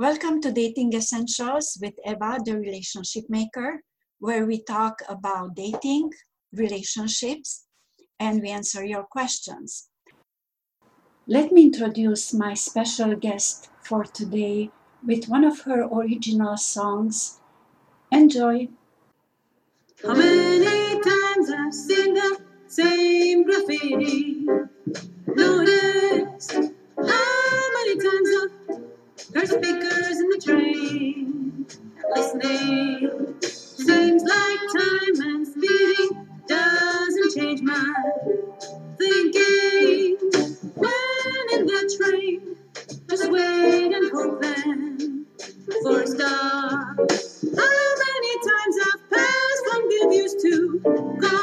Welcome to Dating Essentials with Eva, the relationship maker, where we talk about dating, relationships, and we answer your questions. Let me introduce my special guest for today with one of her original songs. Enjoy! How many times I've seen the same graffiti? Noticed how many times I've heard speakers in the train listening. Seems like time and speeding doesn't change my thinking. When in the train, just wait and hope then for a stop. How many times I've passed from good views to concrete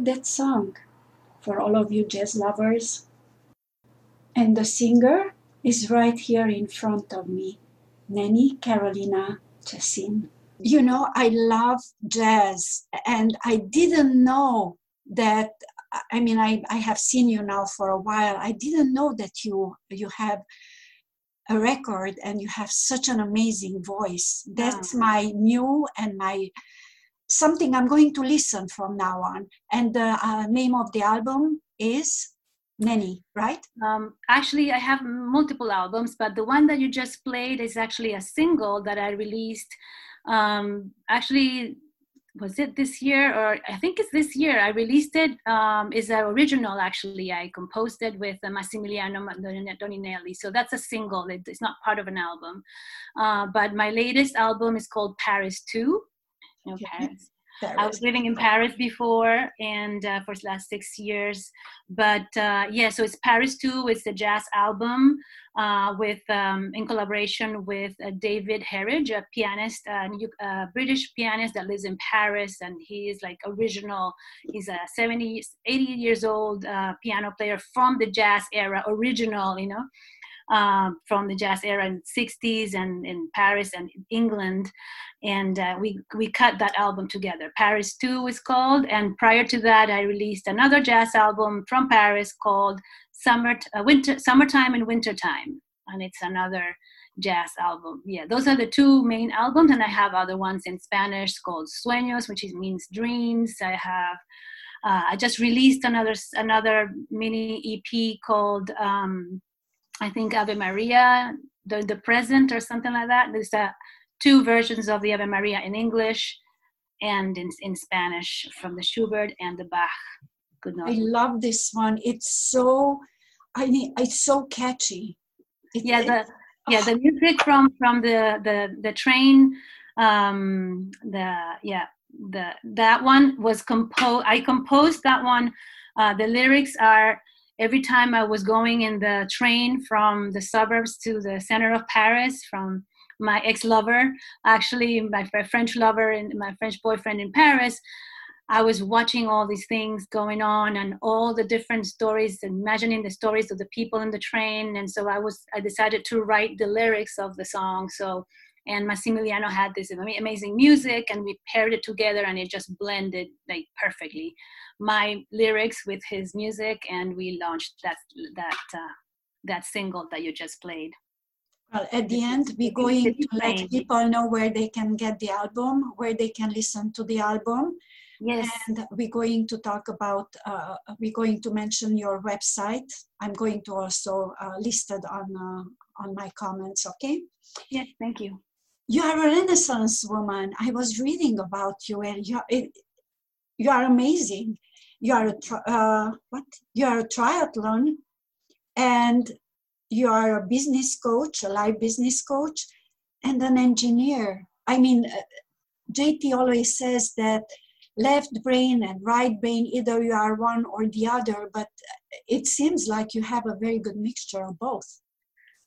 like that song? For all of you jazz lovers. And the singer is right here in front of me, Nanny Carolina Chassin. You know, I love jazz, and I didn't know that. I mean, I, I have seen you now for a while. I didn't know that you you have a record and you have such an amazing voice. That's ah. my new and my something I'm going to listen from now on. And the uh, name of the album is Nanny, right? Um, actually, I have multiple albums, but the one that you just played is actually a single that I released. Um, actually, was it this year or I think it's this year? I released it. Um, is an original actually. I composed it with uh, Massimiliano Doninelli. So that's a single. It's not part of an album. Uh, but my latest album is called Paris Two. You know, Paris. I was living in Paris before and uh, for the last six years. But uh, yeah, so it's Paris 2. It's the jazz album uh, with um, in collaboration with uh, David Herridge, a pianist, a uh, British pianist that lives in Paris. And he is like original. He's a 70, 80 years old uh, piano player from the jazz era, original, you know. Um, from the jazz era in the 60s and in Paris and England. And uh, we, we cut that album together. Paris 2 is called. And prior to that, I released another jazz album from Paris called Summer, uh, Winter, Summertime and Wintertime. And it's another jazz album. Yeah, those are the two main albums. And I have other ones in Spanish called Sueños, which means dreams. I have uh, I just released another another mini EP called um, I think Ave Maria, the, the present or something like that. There's uh, two versions of the Ave Maria in English and in, in Spanish from the Schubert and the Bach. Good night. I love this one. It's so, I mean, it's so catchy. It, yeah, the yeah the music from from the the the train, um, the yeah the that one was composed. I composed that one. Uh, the lyrics are every time I was going in the train from the suburbs to the center of Paris, from my ex-lover, actually my French lover and my French boyfriend in Paris, I was watching all these things going on and all the different stories, imagining the stories of the people in the train. And so I was, I decided to write the lyrics of the song. So, and Massimiliano had this amazing music and we paired it together and it just blended like perfectly my lyrics with his music, and we launched that that uh, that single that you just played. Well, at the end, we're going to let people know where they can get the album, where they can listen to the album. Yes. And we're going to talk about, uh, we're going to mention your website. I'm going to also uh, list it on, uh, on my comments, okay? Yes, thank you. You are a Renaissance woman. I was reading about you and you are, it, you are amazing. You are a uh, what? You are a triathlon and you are a business coach a life business coach and an engineer. I mean uh, jt always says that left brain and right brain either you are one or the other but it seems like you have a very good mixture of both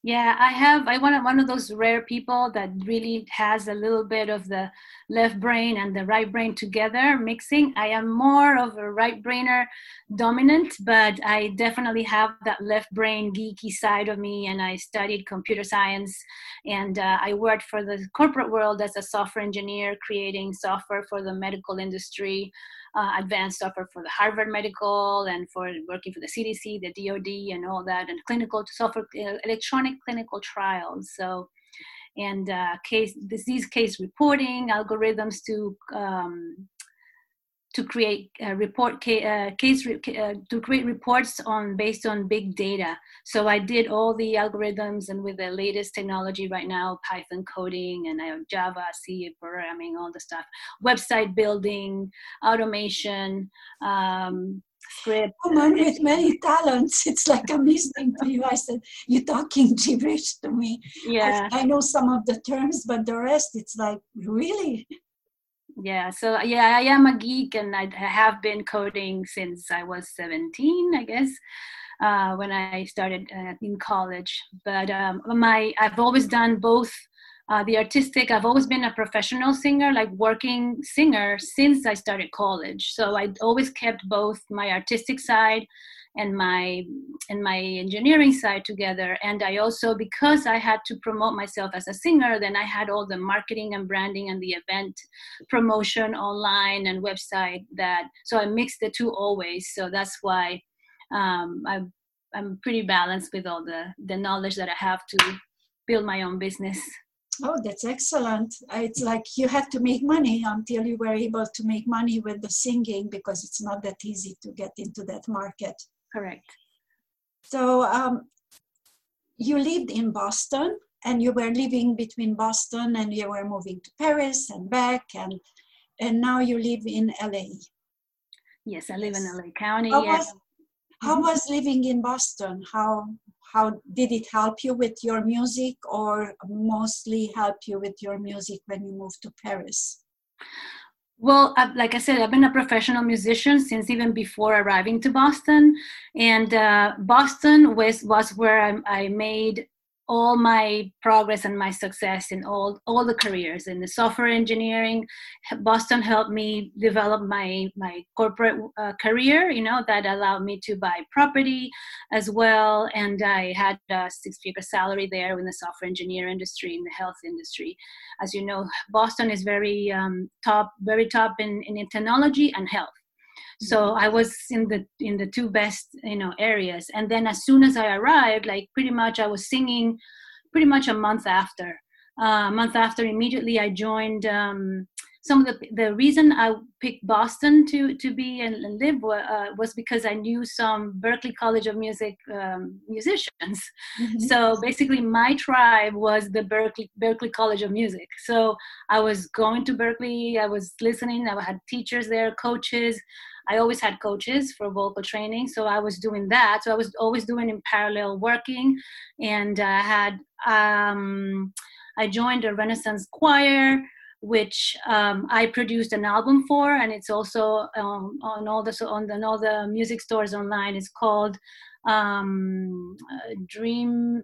Yeah, I have. I want one of those rare people that really has a little bit of the left brain and the right brain together mixing. I am more of a right brainer dominant, but I definitely have that left brain geeky side of me. And I studied computer science and uh, I worked for the corporate world as a software engineer, creating software for the medical industry uh, advanced software for the Harvard Medical and for working for the CDC, the DoD, and all that, and clinical software, uh, electronic clinical trials. So, and uh, case disease case reporting algorithms to um, to create uh, report ca- uh, case re- uh, to create reports on based on big data. So I did all the algorithms and with the latest technology right now, Python coding and I have Java, C programming, all the stuff, website building, automation. Um, script. Woman with many talents. It's like I'm listening to you. I said, You're talking gibberish to me. Yeah. I, I know some of the terms, but the rest, it's like, really? Yeah so yeah i am a geek and i have been coding since i was 17 i guess uh, when i started uh, in college. But um, my i've always done both uh, the artistic i've always been a professional singer like working singer since i started college. So i always kept both my artistic side and my and my engineering side together and i also because i had to promote myself as a singer then i had all the marketing and branding and the event promotion online and website that so i mixed the two always so that's why um, I, i'm pretty balanced with all the the knowledge that i have to build my own business Oh, that's excellent. It's like you had to make money until you were able to make money with the singing because it's not that easy to get into that market. Correct. So um, you lived in Boston and you were living between Boston and you were moving to Paris and back and and now you live in LA. Yes, I live in LA County. How yeah. was, how Mhm. was living in Boston? How how did it help you with your music or mostly help you with your music when you moved to Paris? Well, I, like I said, I've been a professional musician since even before arriving to Boston, and uh, Boston was was where I, I made all my progress and my success in all all the careers in the software engineering. Boston helped me develop my my corporate uh, career. You know that allowed me to buy property as well, and I had a six figure salary there in the software engineer industry in the health industry. As you know, Boston is very um, top, very top in, in technology and health. So I was in the in the two best you know areas, and then as soon as I arrived, like pretty much I was singing, pretty much a month after. Uh, a month after, immediately I joined. Um, some of the the reason I picked Boston to to be and live uh, was because I knew some Berklee College of Music um, musicians. Mhm. So basically, my tribe was the Berklee Berklee College of Music. So I was going to Berklee. I was listening. I had teachers there, coaches. I always had coaches for vocal training, so I was doing that. So I was always doing in parallel working, and I had um, I joined a Renaissance choir, which um, I produced an album for, and it's also um, on all the so on, the, all the music stores online. It's called um, Dream.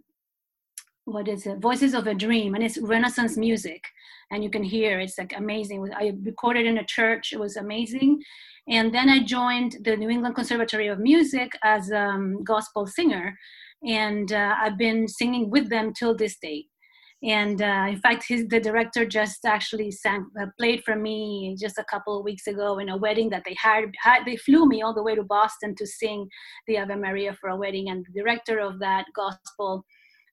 What is it? Voices of a Dream, and it's Renaissance music, and you can hear it's like amazing. I recorded in a church; it was amazing. And then I joined the New England Conservatory of Music as a um, gospel singer, and uh, I've been singing with them till this day and uh, in fact his the director just actually sang uh, played for me just a couple of weeks ago in a wedding that they had, had they flew me all the way to boston to sing the ave maria for a wedding. And the director of that gospel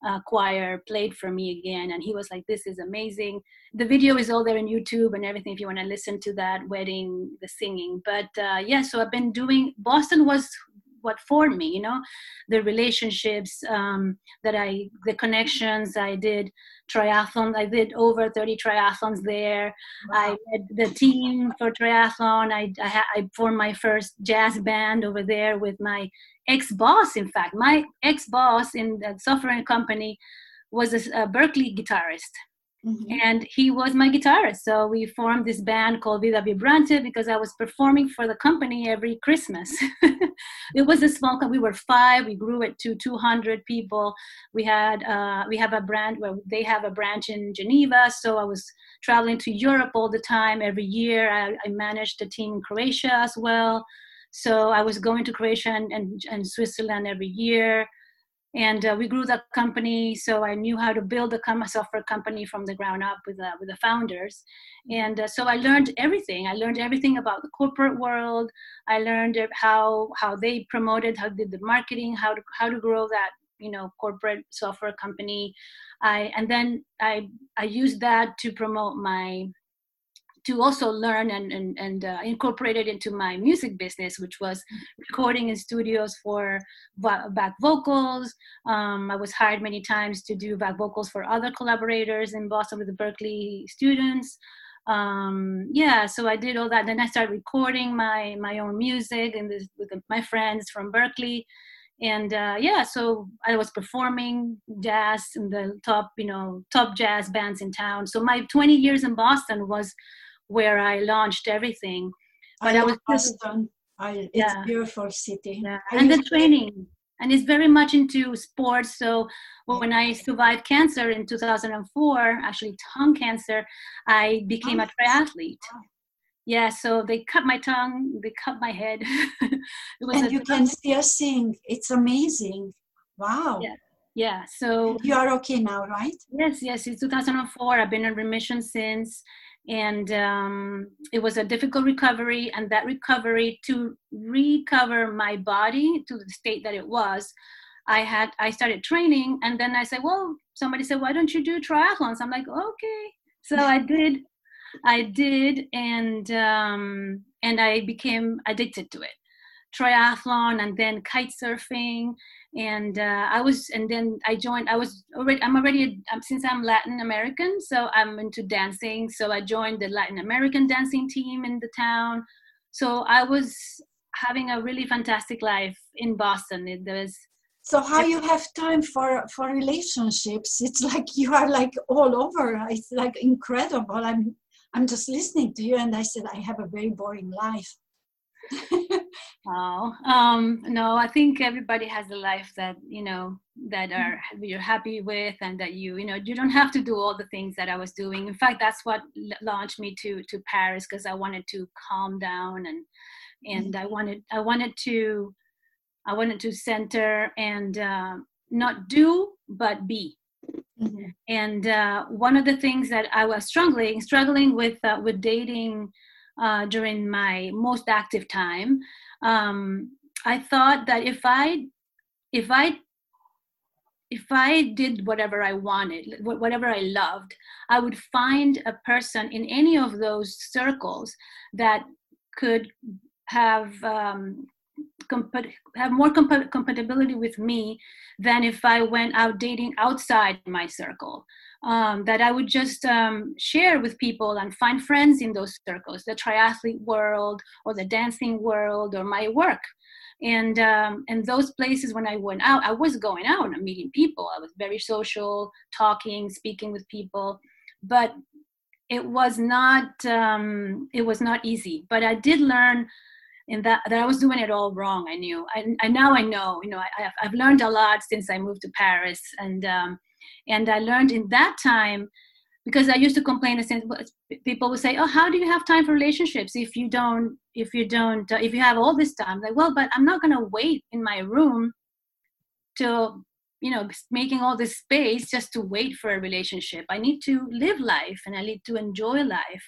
uh, choir played for me again and he was like this is amazing. The video is all there on youtube and everything if you want to listen to that wedding the singing. But uh, yeah so i've been doing boston was what formed me you know the relationships um, that i the connections i did triathlon i did over 30 triathlons there. I led the team for triathlon. I I, ha- I formed my first jazz band over there with my ex-boss in fact. My ex-boss in the software company was a, a berklee guitarist Mm-hmm. And he was my guitarist. So we formed this band called Vida Vibrante because I was performing for the company every Christmas. it was a small company. We were five. We grew it to 200 people. We had uh, we have a brand where they have a branch in Geneva. So I was traveling to Europe all the time every year. I, I managed a team in Croatia as well. So I was going to Croatia and, and, and Switzerland every year and uh, we grew the company so i knew how to build a software company from the ground up with, uh, with the founders. And uh, so i learned everything. I learned everything about the corporate world. I learned how how they promoted how did the marketing how to how to grow that you know corporate software company. I and then i i used that to promote my to also learn and, and, and uh, incorporate it into my music business, which was recording in studios for back vocals. Um, I was hired many times to do back vocals for other collaborators in Boston with the Berklee students. Um, yeah, so I did all that. Then I started recording my my own music and with my friends from Berklee and uh, yeah so i was performing jazz in the top you know top jazz bands in town so my 20 years in boston was where I launched everything. But I, I was Boston. I, it's yeah. beautiful city. Yeah. and the training. And it's very much into sports. So when I survived cancer in 2004, actually tongue cancer, I became oh, a triathlete. Yeah, so they cut my tongue, they cut my head. and you can still sing. It's amazing. Wow. Yeah. Yeah, so you are okay now, right? Yes, yes. It's 2004. I've been in remission since and um, it was a difficult recovery and that recovery to recover my body to the state that it was i had i started training and then i said well somebody said why don't you do triathlons? I'm like okay. So i did i did and um, and i became addicted to it. Triathlon and then kite surfing and uh, i was and then i joined i was already i'm already um, since i'm latin american so i'm into dancing. So i joined the latin american dancing team in the town. So i was having a really fantastic life in boston. It, there was so how you have time for for relationships? It's like you are like all over. It's like incredible. I'm i'm just listening to you and i said i have a very boring life oh um, no i think everybody has a life that you know that are you're happy with and that you you know you don't have to do all the things that i was doing. In fact that's what launched me to to paris because i wanted to calm down and and i wanted i wanted to i wanted to center and uh, not do but be. Mm-hmm. and uh, one of the things that i was struggling struggling with uh, with dating uh, during my most active time, um, I thought that if I if I if I did whatever I wanted, whatever I loved, I would find a person in any of those circles that could have um, have more comp- compatibility with me than if I went out dating outside my circle um, that I would just um, share with people and find friends in those circles, the triathlete world or the dancing world or my work. And um, and those places when I went out, I was going out and meeting people. I was very social, talking, speaking with people, but it was not um, it was not easy. But I did learn in that that I was doing it all wrong. I knew. I now I know. You know, I, have I've learned a lot since I moved to Paris, and um, and I learned in that time because I used to complain and people would say, "Oh, how do you have time for relationships if you don't if you don't uh, if you have all this time?" Like, well, but I'm not going to wait in my room till you know making all this space just to wait for a relationship. I need to live life and I need to enjoy life.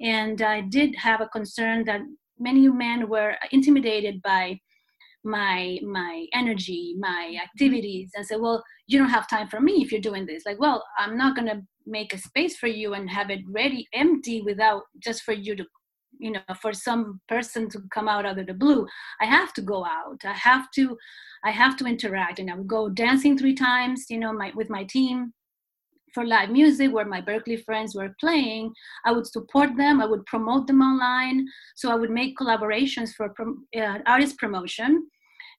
And I did have a concern that many men were intimidated by my my energy my activities and say well you don't have time for me if you're doing this. Like well i'm not going to make a space for you and have it ready empty without just for you to you know for some person to come out out of the blue. I have to go out. I have to i have to interact. And i would go dancing three times you know my with my team for live music where my berklee friends were playing. I would support them. I would promote them online. So i would make collaborations for uh, artist promotion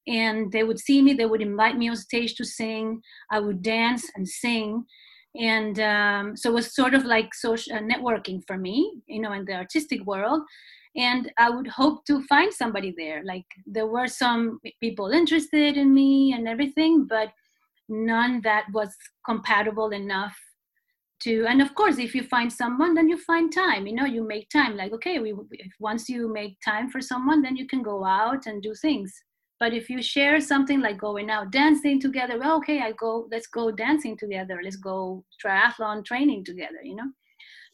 and they would see me they would invite me on stage to sing. I would dance and sing. And um, so it was sort of like social uh, networking for me you know in the artistic world. And i would hope to find somebody there. Like there were some people interested in me and everything but none that was compatible enough to and of course if you find someone then you find time you know you make time. Like okay we once you make time for someone then you can go out and do things but if you share something like going out dancing together well okay i go let's go dancing together let's go triathlon training together you know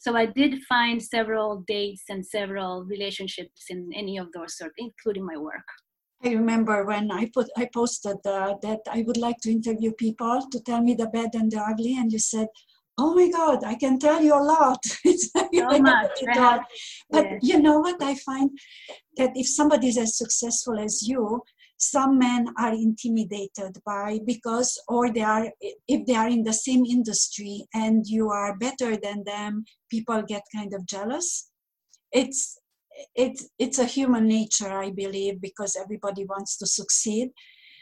so i did find several dates and several relationships in any of those sort including my work I remember when I put I posted uh, that I would like to interview people to tell me the bad and the ugly, and you said, "Oh my God, I can tell you a lot." so much. But yes. you know what I find that if somebody is as successful as you, some men are intimidated by because or they are if they are in the same industry and you are better than them people get kind of jealous. It's it's it's a human nature i believe because everybody wants to succeed.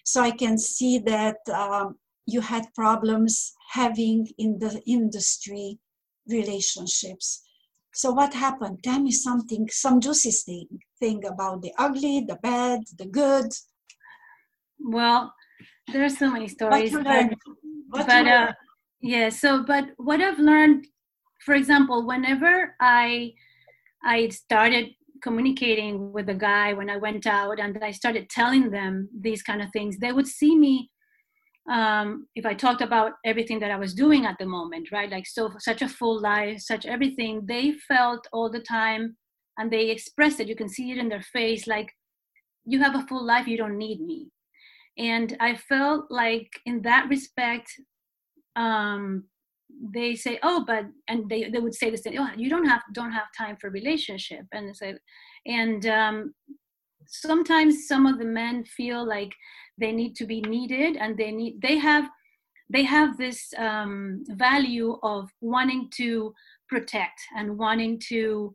So i can see that um, you had problems having in the industry relationships. So what happened? Tell me something some juicy thing, thing about the ugly the bad the good well, there are so many stories. But, but uh, yeah, so but what I've learned, for example, whenever I I started communicating with a guy when I went out and I started telling them these kind of things, they would see me um, if I talked about everything that I was doing at the moment, right? Like so such a full life, such everything, they felt all the time and they expressed it. You can see it in their face, like you have a full life, you don't need me and i felt like in that respect um they say oh but and they, they would say this thing oh you don't have don't have time for relationship. And it's like and um sometimes some of the men feel like they need to be needed and they need they have they have this um, value of wanting to protect and wanting to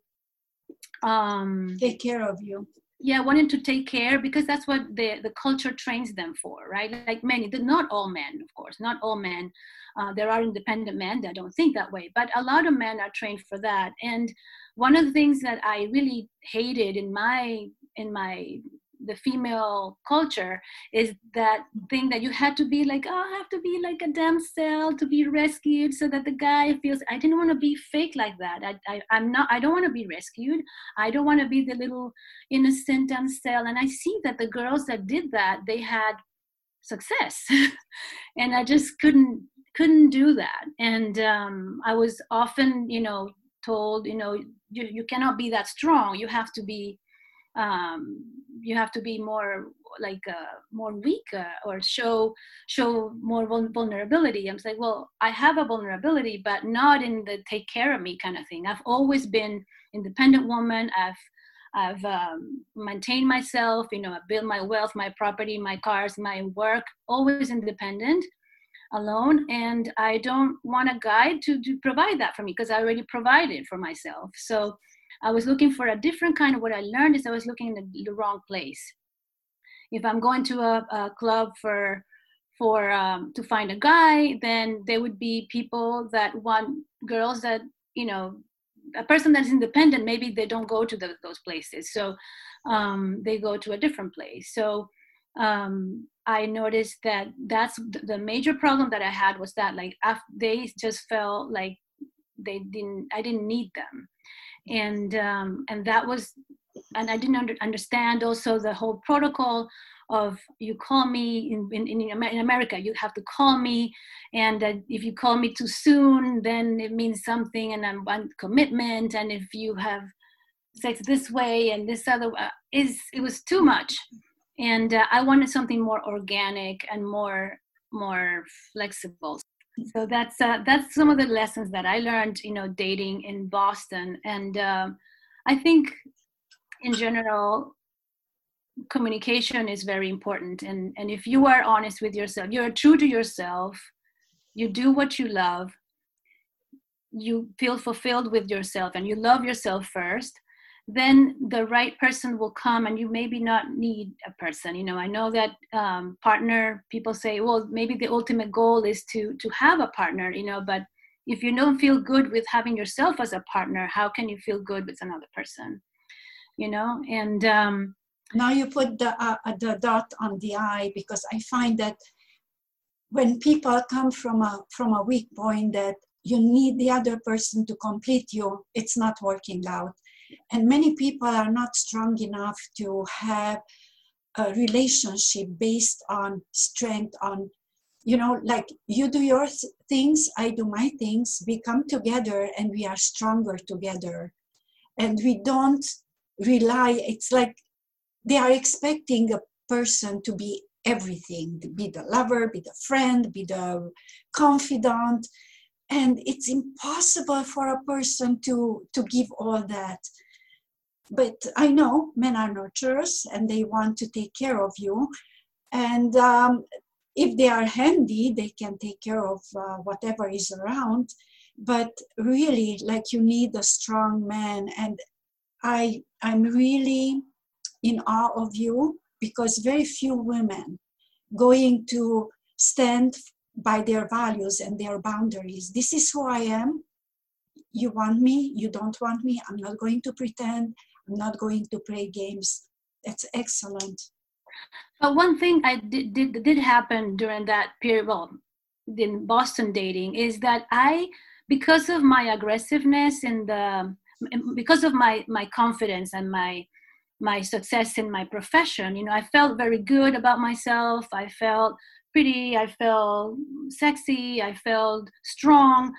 um, take care of you yeah wanting to take care because that's what the the culture trains them for right? Like many not all men of course not all men uh, there are independent men that don't think that way but a lot of men are trained for that. And one of the things that i really hated in my in my the female culture is that thing that you had to be like oh i have to be like a damsel to be rescued so that the guy feels i didn't want to be fake like that. I, I i'm not i don't want to be rescued. I don't want to be the little innocent damsel and i see that the girls that did that they had success. And i just couldn't couldn't do that. And um, i was often you know told you know you, you cannot be that strong. You have to be um, you have to be more like uh, more weak uh, or show show more vulnerability. I'm like, well, I have a vulnerability, but not in the take care of me kind of thing. I've always been independent woman. I've I've um, maintained myself. You know, I built my wealth, my property, my cars, my work. Always independent, alone, and I don't want a guide to, to provide that for me because I already provided for myself. So I was looking for a different kind of what I learned is I was looking in the, the wrong place. If I'm going to a, a club for for um, to find a guy, then there would be people that want girls that you know a person that's independent. Maybe they don't go to the, those places, so um, they go to a different place. So um, I noticed that that's the major problem that I had was that like they just felt like they didn't I didn't need them and um, and that was and i didn't under, understand also the whole protocol of you call me in, in, in america you have to call me. And uh, if you call me too soon then it means something and i'm on commitment. And if you have sex this way and this other uh, is it was too much. And uh, i wanted something more organic and more more flexible so that's uh, that's some of the lessons that i learned you know dating in boston. And uh, i think in general communication is very important. And and if you are honest with yourself you're true to yourself you do what you love you feel fulfilled with yourself and you love yourself first then the right person will come and you maybe not need a person. You know i know that um, partner people say well maybe the ultimate goal is to to have a partner you know but if you don't feel good with having yourself as a partner how can you feel good with another person? You know and um now you put the uh, the dot on the i because i find that when people come from a from a weak point that you need the other person to complete you it's not working out and many people are not strong enough to have a relationship based on strength on you know like you do your th- things i do my things we come together and we are stronger together. And we don't rely it's like they are expecting a person to be everything be the lover be the friend be the confidant and it's impossible for a person to to give all that. But i know men are nurturers and they want to take care of you. And um, if they are handy they can take care of uh, whatever is around. But really like you need a strong man. And i i'm really in awe of you because very few women going to stand by their values and their boundaries. This is who I am. You want me, you don't want me. I'm not going to pretend. I'm not going to play games. That's excellent. But one thing I did did, did happen during that period, well, in Boston dating, is that I, because of my aggressiveness and the, because of my my confidence and my my success in my profession you know i felt very good about myself i felt pretty i felt sexy i felt strong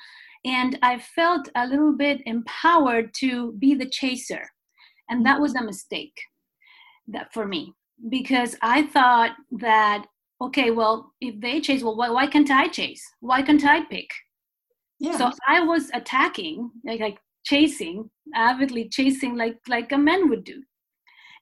and i felt a little bit empowered to be the chaser. And that was a mistake that for me because i thought that okay well if they chase well why, why can't i chase? Why can't i pick? Yeah. so i was attacking like, like chasing avidly chasing like like a man would do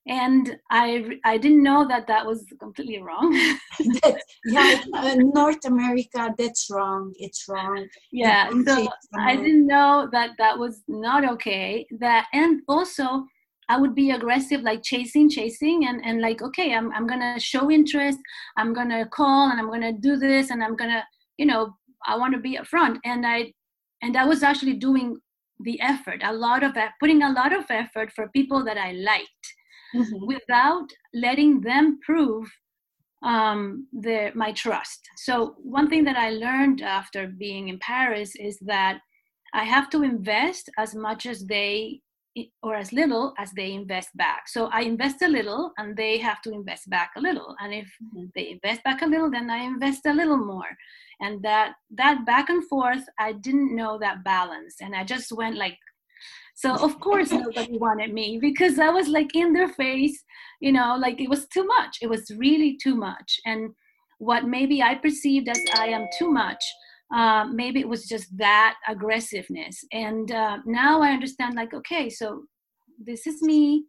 and I I didn't know that that was completely wrong. that, yeah, uh, North America, that's wrong. It's wrong. Yeah, so I didn't know that that was not okay. That and also I would be aggressive, like chasing, chasing, and and like okay, I'm I'm gonna show interest. I'm gonna call and I'm gonna do this and I'm gonna you know I want to be upfront and I and I was actually doing the effort, a lot of putting a lot of effort for people that I liked mm-hmm. without letting them prove um, their, my trust. So, one thing that I learned after being in Paris is that I have to invest as much as they or as little as they invest back. So I invest a little and they have to invest back a little. And if mm-hmm. they invest back a little, then I invest a little more. And that that back and forth, I didn't know that balance. And I just went like so of course nobody wanted me because I was like in their face, you know, like it was too much. It was really too much. And what maybe I perceived as I am too much, uh, maybe it was just that aggressiveness. And uh, now I understand, like, okay, so this is me.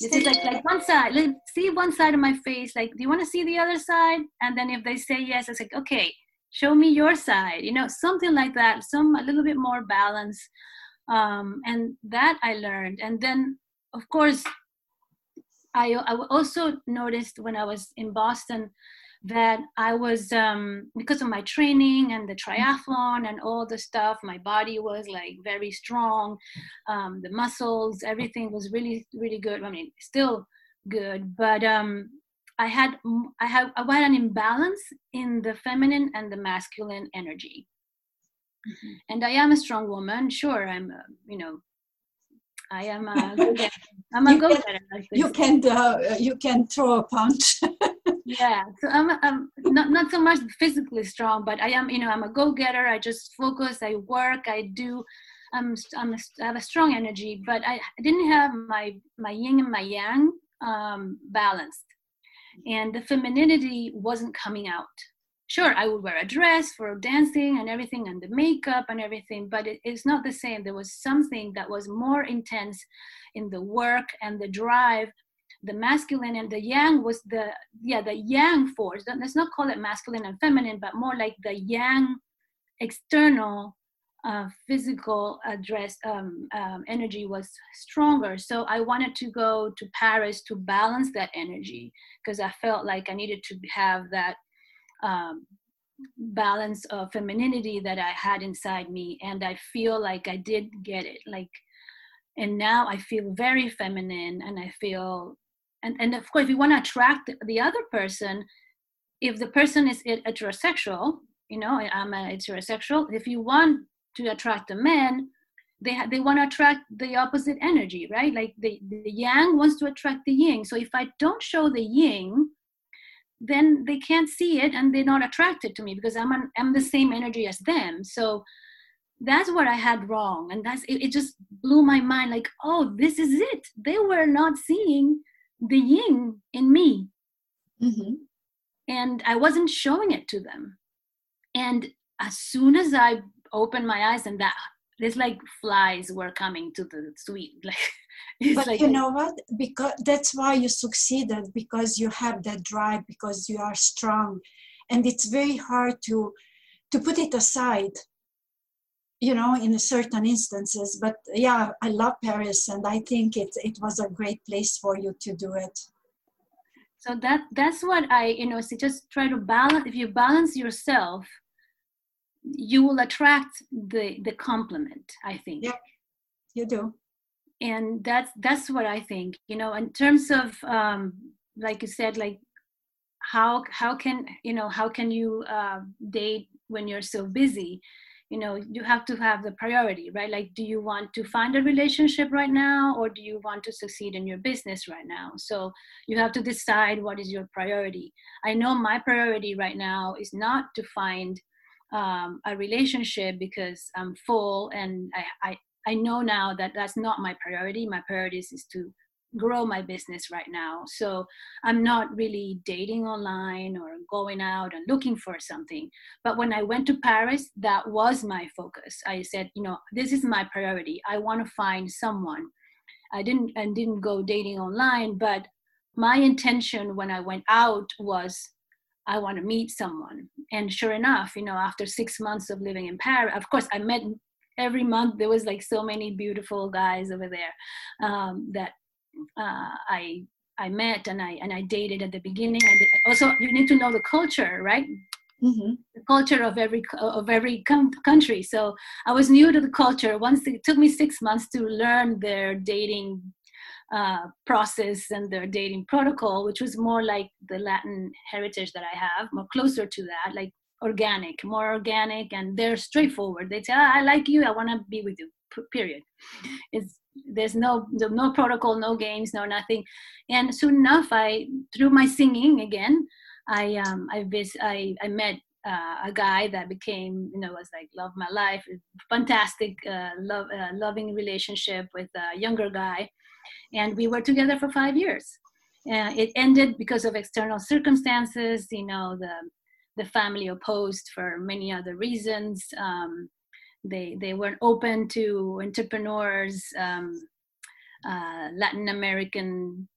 This is like like one side. Let see one side of my face. Like, do you want to see the other side? And then if they say yes, it's like, okay, show me your side. You know, something like that. Some a little bit more balance um, and that i learned. And then of course I, I also noticed when i was in boston that i was um, because of my training and the triathlon and all the stuff my body was like very strong. Um, the muscles everything was really really good. I mean still good. But um, i had i had i had an imbalance in the feminine and the masculine energy Mm-hmm. And I am a strong woman. Sure, I'm, uh, you know, I am a go I'm a go getter. you can uh, you can throw a punch. yeah, so I'm, I'm not not so much physically strong, but I am. You know, I'm a go getter. I just focus. I work. I do. I'm, I'm a, I have a strong energy, but I didn't have my my yin and my yang um, balanced, and the femininity wasn't coming out sure i would wear a dress for dancing and everything and the makeup and everything but it, it's not the same. There was something that was more intense in the work and the drive the masculine and the yang was the yeah the yang force. Let's not call it masculine and feminine but more like the yang external uh, physical address um, um, energy was stronger. So i wanted to go to paris to balance that energy because i felt like i needed to have that um, balance of femininity that I had inside me. And I feel like I did get it. Like, and now I feel very feminine and I feel, and, and of course, if you want to attract the other person, if the person is heterosexual, you know, I'm a heterosexual, if you want to attract a man, they ha- they want to attract the opposite energy, right? Like the, the yang wants to attract the yin. So if I don't show the yin, then they can't see it and they're not attracted to me because I'm an, I'm the same energy as them. So that's what I had wrong, and that's it, it. Just blew my mind. Like, oh, this is it. They were not seeing the yin in me, Mm-hmm. and I wasn't showing it to them. And as soon as I opened my eyes, and that it's like flies were coming to the sweet. Like, But like you know what? Because that's why you succeeded because you have that drive because you are strong, and it's very hard to to put it aside. You know, in certain instances. But yeah, I love Paris, and I think it it was a great place for you to do it. so that that's what i you know so just try to balance if you balance yourself you will attract the the complement i think Yeah. You do. and that's that's what i think you know in terms of um like you said like how how can you know how can you uh, date when you're so busy you know you have to have the priority right like do you want to find a relationship right now or do you want to succeed in your business right now so you have to decide what is your priority i know my priority right now is not to find um, a relationship because i'm full and I, I i know now that that's not my priority. My priority is to grow my business right now. So i'm not really dating online or going out and looking for something. But when i went to paris that was my focus. I said you know this is my priority. I want to find someone. I didn't and didn't go dating online but my intention when i went out was i want to meet someone and sure enough you know after six months of living in paris of course i met every month there was like so many beautiful guys over there um, that uh, I I met and I and I dated at the beginning. And also, you need to know the culture, right? hmm The culture of every of every com- country. So I was new to the culture. Once it took me six months to learn their dating uh, process and their dating protocol, which was more like the Latin heritage that I have, more closer to that, like organic, more organic, and they're straightforward. They say, ah, "I like you. I want to be with you." P- period. It's there's no no protocol, no games, no nothing. And soon enough, I through my singing again, I um I vis I I met uh, a guy that became you know was like love my life, fantastic uh, love uh, loving relationship with a younger guy, and we were together for five years. Uh, it ended because of external circumstances. You know the the family opposed for many other reasons. Um, they they weren't open to entrepreneurs, um, uh, Latin American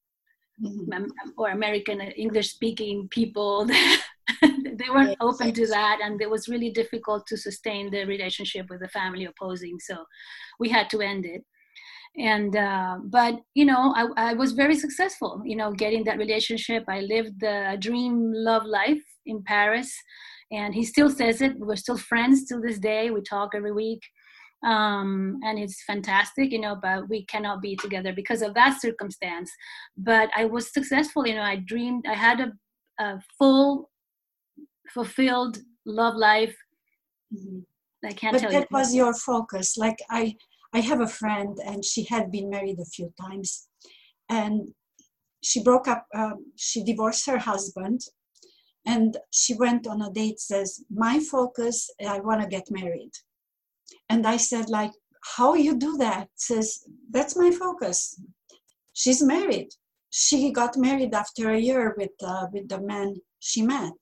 hmm or American English speaking people. they weren't Yes, open to that, and it was really difficult to sustain the relationship with the family opposing. So we had to end it. And uh, but you know, I, I was very successful. You know, getting that relationship. I lived the dream love life in Paris, and he still says it. We're still friends till this day. We talk every week um, and it's fantastic, you know, but we cannot be together because of that circumstance. But I was successful, you know, I dreamed, I had a, a full, fulfilled love life. hmm I can't But tell that you. was your focus. Like I, I have a friend, and she had been married a few times, and she broke up. Um, she divorced her husband, and she went on a date. Says my focus. I want to get married, and I said like, how you do that? Says that's my focus. She's married. She got married after a year with uh, with the man she met.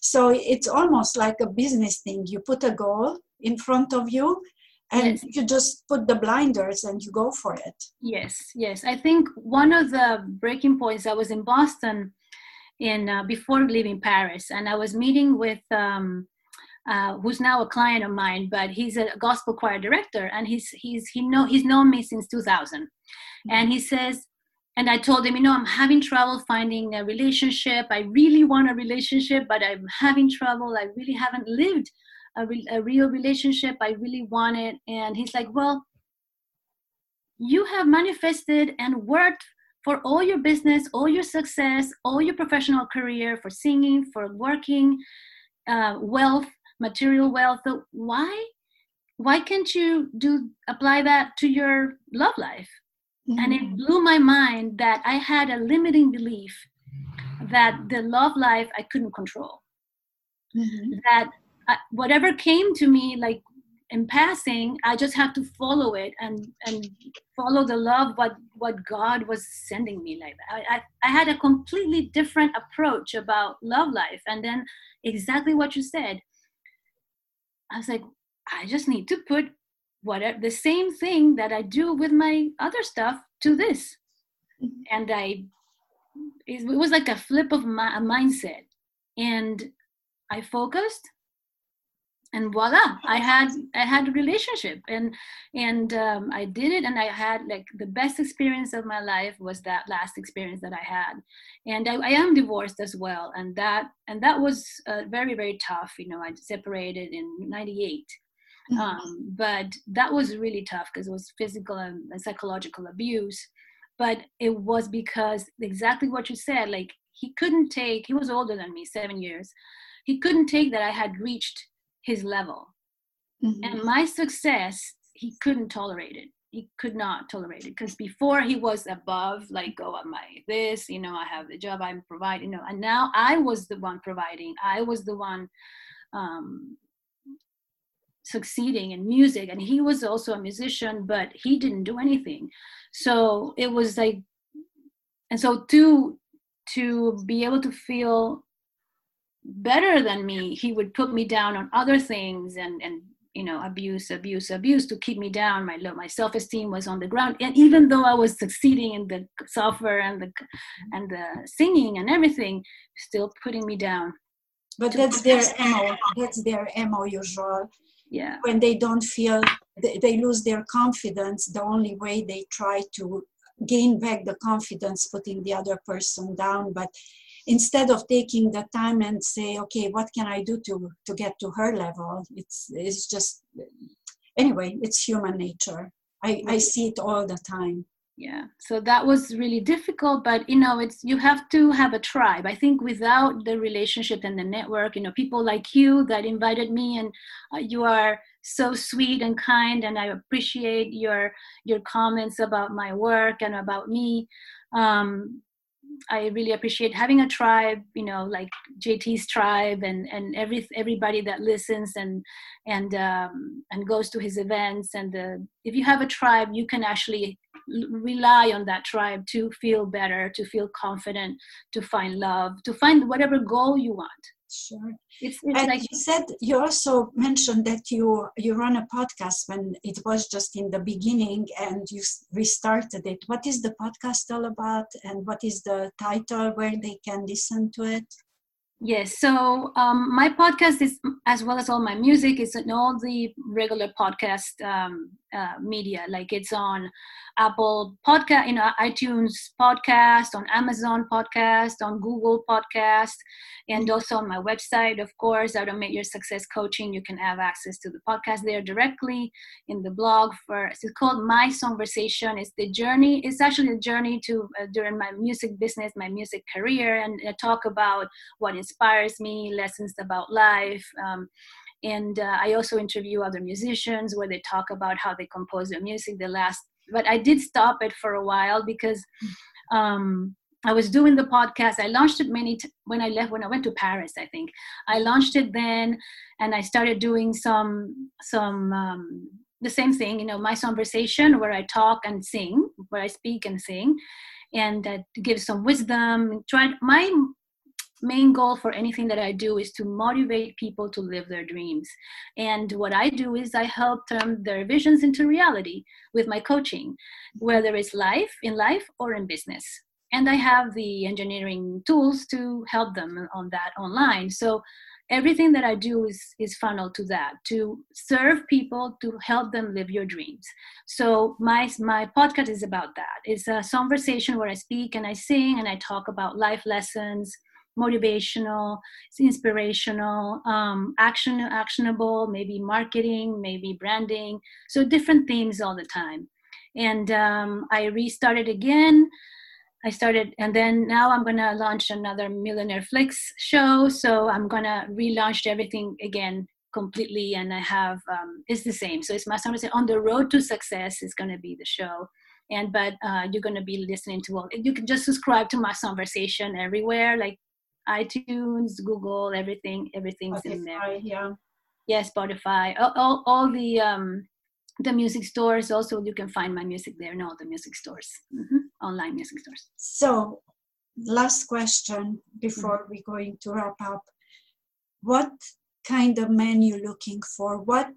So it's almost like a business thing. You put a goal in front of you, and Yes. you just put the blinders and you go for it. Yes, yes. I think one of the breaking points. I was in Boston in uh, before leaving Paris, and I was meeting with um, uh, who's now a client of mine, but he's a gospel choir director, and he's he's he know he's known me since 2000, and he says, and I told him, you know, I'm having trouble finding a relationship. I really want a relationship, but I'm having trouble. I really haven't lived a, re- a real relationship. I really want it. And he's like, well, you have manifested and worked for all your business, all your success, all your professional career, for singing, for working, uh, wealth, material wealth. So why, why can't you do apply that to your love life? Mm-hmm. And it mm-hmm. blew my mind that I had a limiting belief that the love life I couldn't control. Mm-hmm. That I, whatever came to me, like in passing i just have to follow it and and follow the love what what god was sending me like I, I, I had a completely different approach about love life and then exactly what you said. I was like i just need to put whatever the same thing that i do with my other stuff to this. Mm-hmm. and i it was like a flip of my a mindset. And i focused and voila i had i had a relationship. And and um, i did it and i had like the best experience of my life was that last experience that i had. And i, I am divorced as well and that and that was uh, very very tough you know i separated in 98 mm-hmm. um, but that was really tough because it was physical and, and psychological abuse. But it was because exactly what you said like he couldn't take he was older than me seven years. He couldn't take that i had reached his level. Mm-hmm. And my success, he couldn't tolerate it. He could not tolerate it because before he was above, like, oh, am I this? You know, I have the job I'm providing. You know, and now I was the one providing. I was the one um, succeeding in music, and he was also a musician, but he didn't do anything. So it was like, and so to to be able to feel better than me he would put me down on other things and and you know abuse abuse abuse to keep me down. My my self-esteem was on the ground. And even though i was succeeding in the software and the and the singing and everything still putting me down but that's their mo that's their mo usual. Yeah. When they don't feel they, they lose their confidence the only way they try to gain back the confidence putting the other person down. But instead of taking the time and say okay what can i do to to get to her level? It's it's just anyway it's human nature. I i see it all the time. Yeah. So that was really difficult but you know it's you have to have a tribe. I think without the relationship and the network you know people like you that invited me and uh, you are so sweet and kind and i appreciate your your comments about my work and about me um, I really appreciate having a tribe, you know, like JT's tribe and and every everybody that listens and and um, and goes to his events. And uh, if you have a tribe, you can actually rely on that tribe to feel better, to feel confident, to find love, to find whatever goal you want. Sure. It's, it's and like you said you also mentioned that you you run a podcast when it was just in the beginning and you restarted it. What is the podcast all about, and what is the title where they can listen to it? Yes. So um, my podcast is, as well as all my music, is in all the regular podcast um, uh, media. Like it's on Apple Podcast, you know, iTunes Podcast, on Amazon Podcast, on Google Podcast, and also on my website, of course, Automate Your Success Coaching. You can have access to the podcast there directly in the blog. For it's called My conversation It's the journey. It's actually a journey to uh, during my music business, my music career, and I talk about what inspires me, lessons about life. Um, and uh, i also interview other musicians where they talk about how they compose their music. The last but i did stop it for a while because um, i was doing the podcast. I launched it many t- when i left when i went to paris i think. I launched it then and i started doing some some um, the same thing you know my conversation where i talk and sing where i speak and sing. And uh, give some wisdom. Try my main goal for anything that I do is to motivate people to live their dreams. And what I do is I help turn their visions into reality with my coaching, whether it's life, in life, or in business. And I have the engineering tools to help them on that online. So everything that I do is is funneled to that to serve people to help them live your dreams. So my my podcast is about that. It's a conversation where I speak and I sing and I talk about life lessons, motivational, it's inspirational, um, action actionable, maybe marketing, maybe branding. So different themes all the time. And um, I restarted again I started, and then now I'm gonna launch another Millionaire Flix show. So I'm gonna relaunch everything again completely, and I have um, it's the same. So it's my summer on the road to success is gonna be the show, and but uh, you're gonna be listening to all. You can just subscribe to my conversation everywhere, like iTunes, Google, everything. Everything's Spotify, in there. Yeah. Yeah, Spotify, all, all, all the um, the music stores also you can find my music there in all the music stores mm-hmm. online music stores so last question before mm-hmm. we're going to wrap up what kind of man you looking for what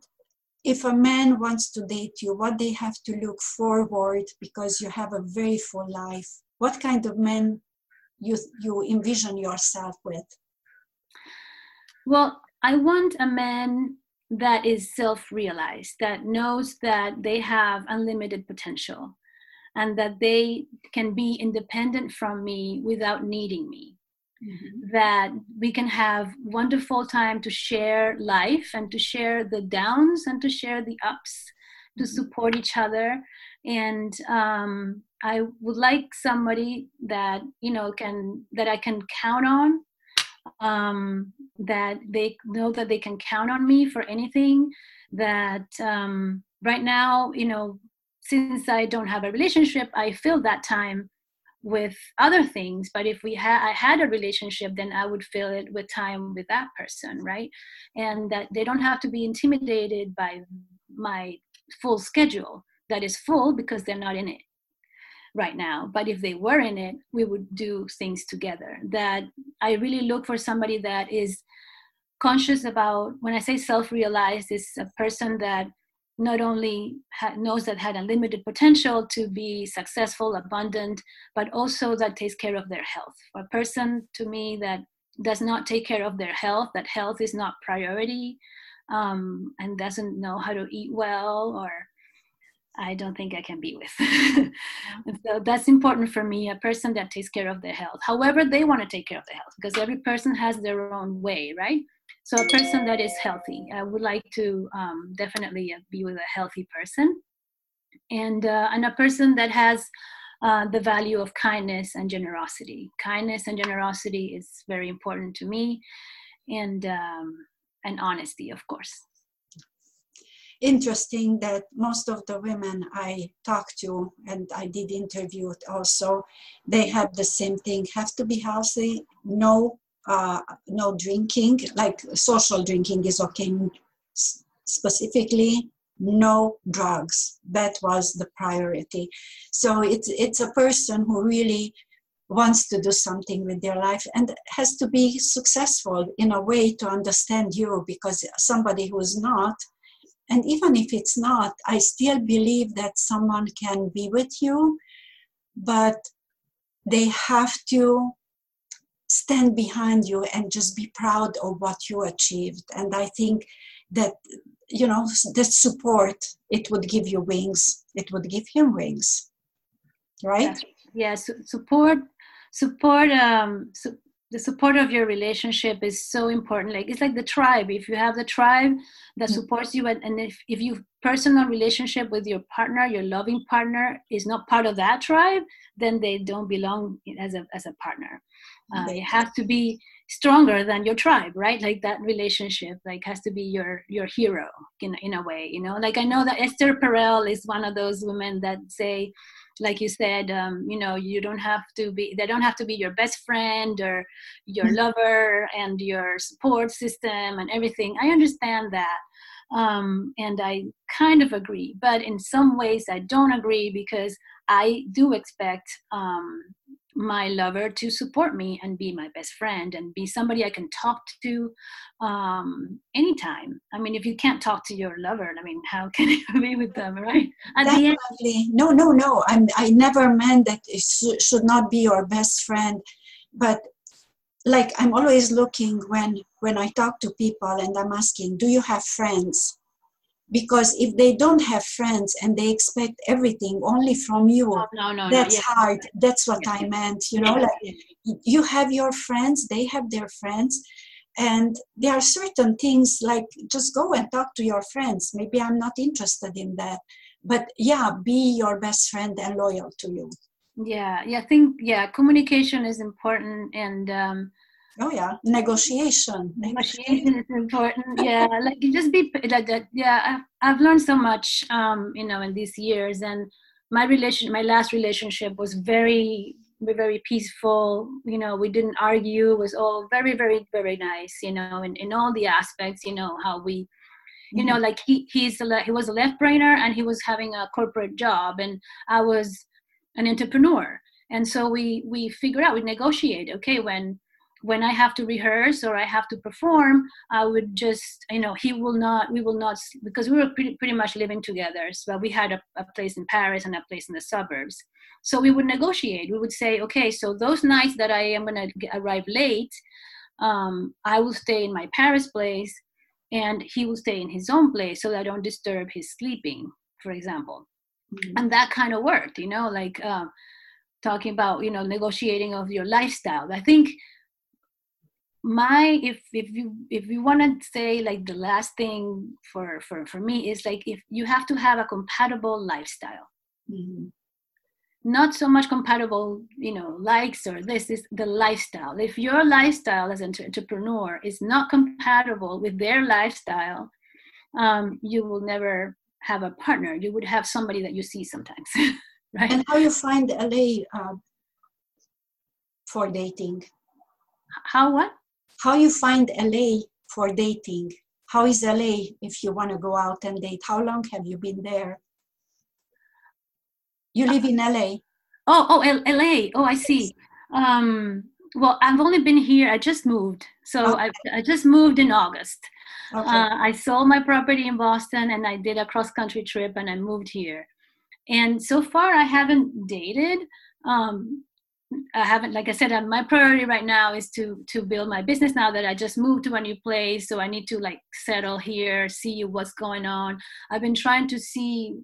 if a man wants to date you what they have to look forward because you have a very full life what kind of men you you envision yourself with well i want a man that is self realized, that knows that they have unlimited potential and that they can be independent from me without needing me. Mm-hmm. That we can have wonderful time to share life and to share the downs and to share the ups, to mm-hmm. support each other. And um, I would like somebody that you know can that I can count on um, that they know that they can count on me for anything that um, right now you know since i don't have a relationship i fill that time with other things. But if we had i had a relationship then i would fill it with time with that person right? And that they don't have to be intimidated by my full schedule that is full because they're not in it right now. But if they were in it we would do things together. That i really look for somebody that is conscious about when i say self-realized is a person that not only ha- knows that had unlimited potential to be successful abundant but also that takes care of their health. A person to me that does not take care of their health that health is not priority um, and doesn't know how to eat well or I don't think I can be with. so that's important for me, a person that takes care of their health. However, they want to take care of their health because every person has their own way, right? So a person that is healthy, I would like to um, definitely be with a healthy person, and uh, and a person that has uh, the value of kindness and generosity. Kindness and generosity is very important to me, and um, and honesty, of course interesting that most of the women I talked to, and I did interview also, they have the same thing: have to be healthy, no, uh, no drinking. Like social drinking is okay. Specifically, no drugs. That was the priority. So it's it's a person who really wants to do something with their life and has to be successful in a way to understand you because somebody who's not and even if it's not, I still believe that someone can be with you, but they have to stand behind you and just be proud of what you achieved. And I think that, you know, the support, it would give you wings. It would give him wings. Right? Yes, yeah, support support um su- the support of your relationship is so important. Like it's like the tribe. If you have the tribe that mm. supports you and, and if, if you personal relationship with your partner your loving partner is not part of that tribe then they don't belong as a as a partner. Uh, it has to be stronger than your tribe right? Like that relationship like has to be your your hero in, in a way you know? Like i know that esther perel is one of those women that say like you said um, you know you don't have to be they don't have to be your best friend or your mm-hmm. lover and your support system and everything. I understand that um, and i kind of agree but in some ways i don't agree because i do expect um, my lover to support me and be my best friend and be somebody I can talk to um, anytime. I mean, if you can't talk to your lover, I mean, how can you be with them, right? At Definitely. no, no, no. I'm, I never meant that it should not be your best friend, but like I'm always looking when when I talk to people and I'm asking, do you have friends? Because if they don't have friends and they expect everything only from you, Oh, no, no, no. that's yes. hard. That's what Yes, I meant. You know, like you have your friends, they have their friends, and there are certain things like just go and talk to your friends. Maybe I'm not interested in that, but yeah, be your best friend and loyal to you. yeah yeah i think yeah communication is important and um Oh yeah, negotiation. negotiation is important. Yeah like just be like that yeah I've, I've learned so much um you know in these years and my relation my last relationship was very very peaceful you know we didn't argue it was all very very very nice you know in, in all the aspects you know how we you know like he he's a, he was a left brainer and he was having a corporate job and i was an entrepreneur. And so we we figure out we negotiate okay when when i have to rehearse or i have to perform i would just you know he will not we will not because we were pretty, pretty much living together so we had a, a place in paris and a place in the suburbs so we would negotiate we would say okay so those nights that i am going to arrive late um, i will stay in my paris place and he will stay in his own place so that I don't disturb his sleeping, for example. Mhm. And that kind of worked, you know, like uh, talking about, you know, negotiating of your lifestyle. I think my if if you if you want to say like the last thing for for for me is like if you have to have a compatible lifestyle. Mhm. not so much compatible you know likes or this is the lifestyle. If your lifestyle as an entrepreneur is not compatible with their lifestyle um, you will never have a partner. You would have somebody that you see sometimes right? And how you find LA uh, for dating? how what How you find LA for dating? How is LA if you want to go out and date? How long have you been there? You live in LA. oh oh L- la oh i see um, well i've only been here i just moved so I, I just moved in august Okay. Uh, I sold my property in Boston and I did a cross country trip and I moved here. And so far, I haven't dated. Um, I haven't, like I said, uh, my priority right now is to to build my business. Now that I just moved to a new place, so I need to like settle here, see what's going on. I've been trying to see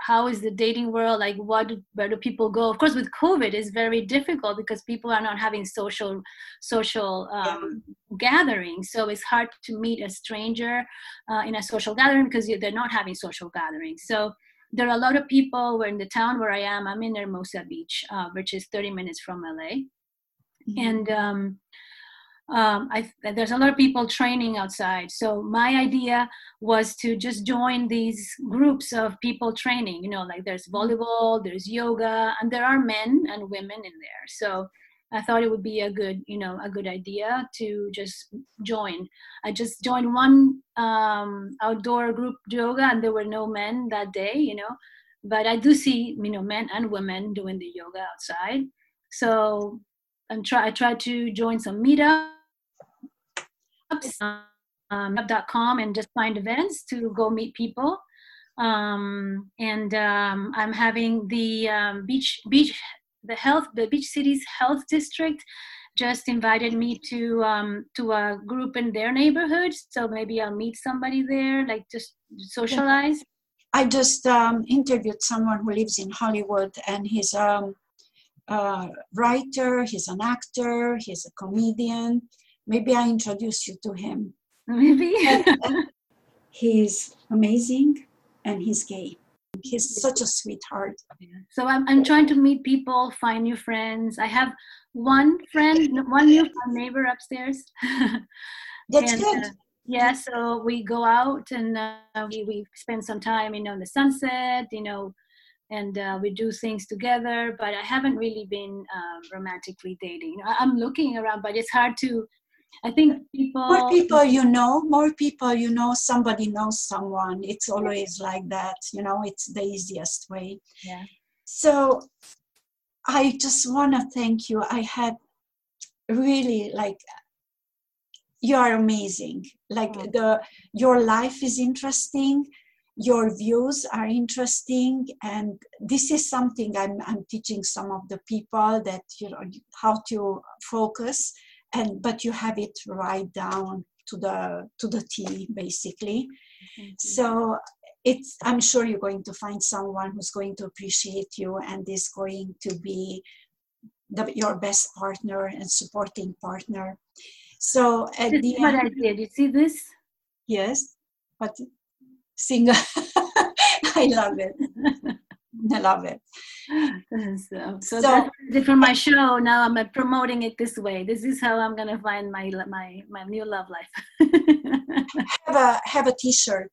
how is the dating world like what do, where do people go of course with covid it's very difficult because people are not having social social um, gatherings so it's hard to meet a stranger uh, in a social gathering because they're not having social gatherings so there are a lot of people where in the town where i am i'm in hermosa beach uh, which is 30 minutes from la Mhm. and um, um, I, there's a lot of people training outside. So my idea was to just join these groups of people training. You know, like there's volleyball, there's yoga, and there are men and women in there. So I thought it would be a good, you know, a good idea to just join. I just joined one um, outdoor group yoga, and there were no men that day. You know, but I do see, you know, men and women doing the yoga outside. So and try I try to join some meetups, um, meetup.com, and just find events to go meet people. Um, and um, I'm having the um, beach beach the health the beach cities health district just invited me to um, to a group in their neighborhood. So maybe I'll meet somebody there, like just socialize. I just um, interviewed someone who lives in Hollywood, and he's um, a writer, he's an actor, he's a comedian. Maybe I introduce you to him. Maybe. He's amazing, and he's gay. He's such a sweetheart. so I'm, I'm trying to meet people find new friends i have one friend one new neighbor upstairs That's And, good. uh, yeah so we go out and uh, we, we spend some time you know in the sunset you know and uh, we do things together but i haven't really been uh, romantically dating You know, I- i'm looking around but it's hard to i think people More people you know, more people you know, somebody knows someone. It's always like that, you know, it's the easiest way. Yeah. So I just want to thank you. I had really like you are amazing. Like Oh. the your life is interesting, your views are interesting, and this is something I'm I'm teaching some of the people that you know how to focus and but you have it right down to the to the T basically. Mm-hmm. So it's I'm sure you're going to find someone who's going to appreciate you and is going to be the, your best partner and supporting partner. So at This the is what end, I did. You see this? yes, but single. I love it. I love it. so, so, So- that's what I did for my show. Now I'm promoting it this way. This is how I'm gonna find my my my new love life. Have a have a T-shirt.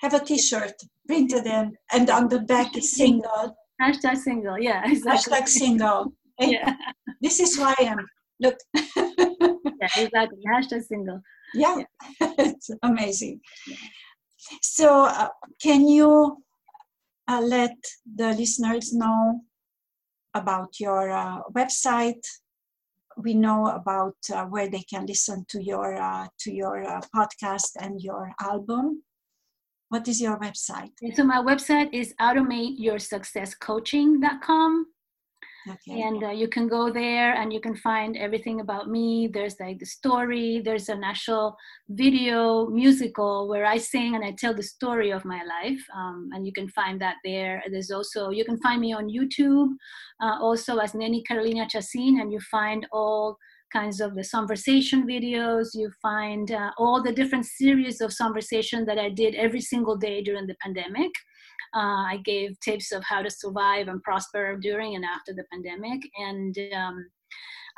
Have a T-shirt printed in, and on the back is single. Hashtag single. Yeah, exactly. Hashtag single. Yeah, This is who I am. Look. yeah, exactly. Hashtag single. yeah, it's amazing. So, uh, can you uh, let the listeners know about your uh, website? We know about uh, where they can listen to your uh, to your uh, podcast and your album. What is your website? So my website is automateyoursuccesscoaching.com. Okay. and uh, you can go there and you can find everything about me. There's like the story. There's an actual video musical where i sing and i tell the story of my life um, and you can find that there. There's also you can find me on youtube uh, also as neni carolina chassin and you find all kinds of the conversation videos. You find uh, all the different series of conversation that i did every single day during the pandemic uh, I gave tips of how to survive and prosper during and after the pandemic. And um,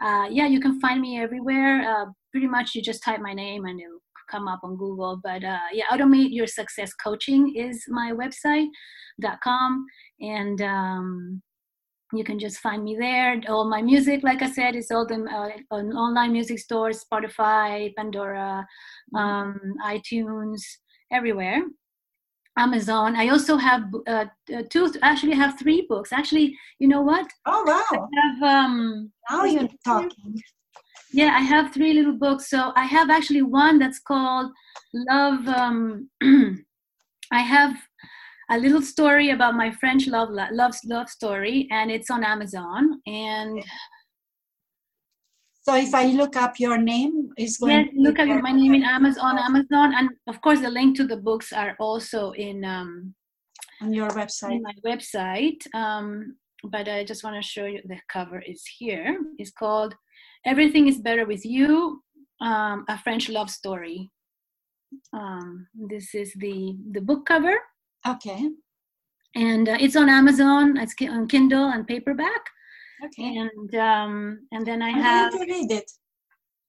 uh, yeah, you can find me everywhere. Uh, pretty much, you just type my name and it'll come up on Google. But uh, yeah, Automate Your Success Coaching is my website.com. And um, you can just find me there. All my music, like I said, is all the uh, on online music stores, Spotify, Pandora, um, iTunes, everywhere. Amazon. I also have uh, uh, two. Actually, have three books. Actually, you know what? Oh I wow! have um, Now you're talking. yeah, I have three little books. So I have actually one that's called Love. Um, I have a little story about my French love love love story, and it's on Amazon. And So if I look up your name, is going. yes, look there. my name in Amazon. Amazon, and of course, the link to the books are also in um, on your in website. my website. Um, but I just want to show you the cover is here. It's called "Everything Is Better with You: um, A French Love Story." Um, this is the the book cover, Okay. and uh, it's on Amazon. It's on Kindle and paperback. Okay. And um, and then I I'm have going to read it.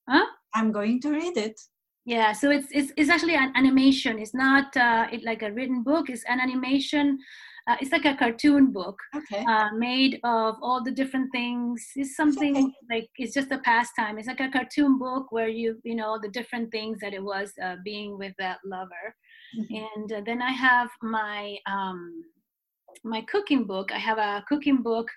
Huh? I'm going to read it. yeah. So it's it's it's actually an animation. It's not uh, it like a written book. It's an animation. Uh, it's like a cartoon book. Okay. uh, made of all the different things. It's something Okay. like it's just a pastime. It's like a cartoon book where you you know the different things that it was uh, being with that lover. Mhm. And uh, then I have my um, my cooking book. I have a cooking book,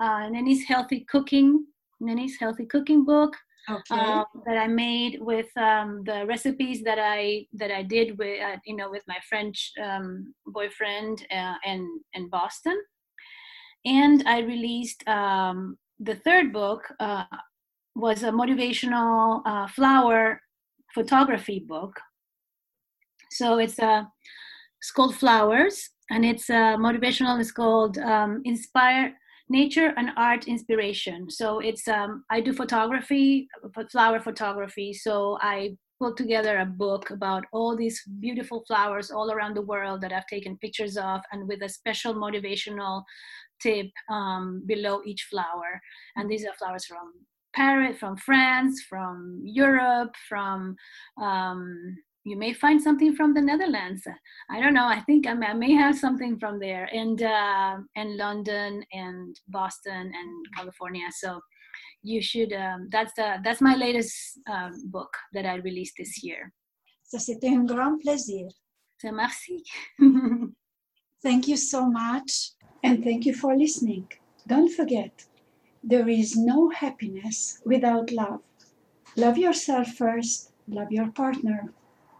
uh, Healthy Cooking. Neni's Healthy Cooking book Okay. um, that I made with um, the recipes that I that I did with uh, you know with my French um, boyfriend uh, in in Boston, and I released um, the third book uh, was a motivational uh, flower photography book. So it's a it's called Flowers, and it's a motivational. It's called um, Inspire nature and art inspiration. So it's um i do photography flower photography. So i put together a book about all these beautiful flowers all around the world that i've taken pictures of and with a special motivational tip um, below each flower. And these are flowers from paris from france from europe from um, you may find something from the netherlands I don't know. I think I may, I may have something from there, and uh, and London and Boston and California. So you should. Um, that's the that's my latest um, book that I released this year. Ça, c'était un grand plaisir. So merci. Thank you so much. And thank you for listening. Don't forget, there is no happiness without love. Love yourself first, love your partner.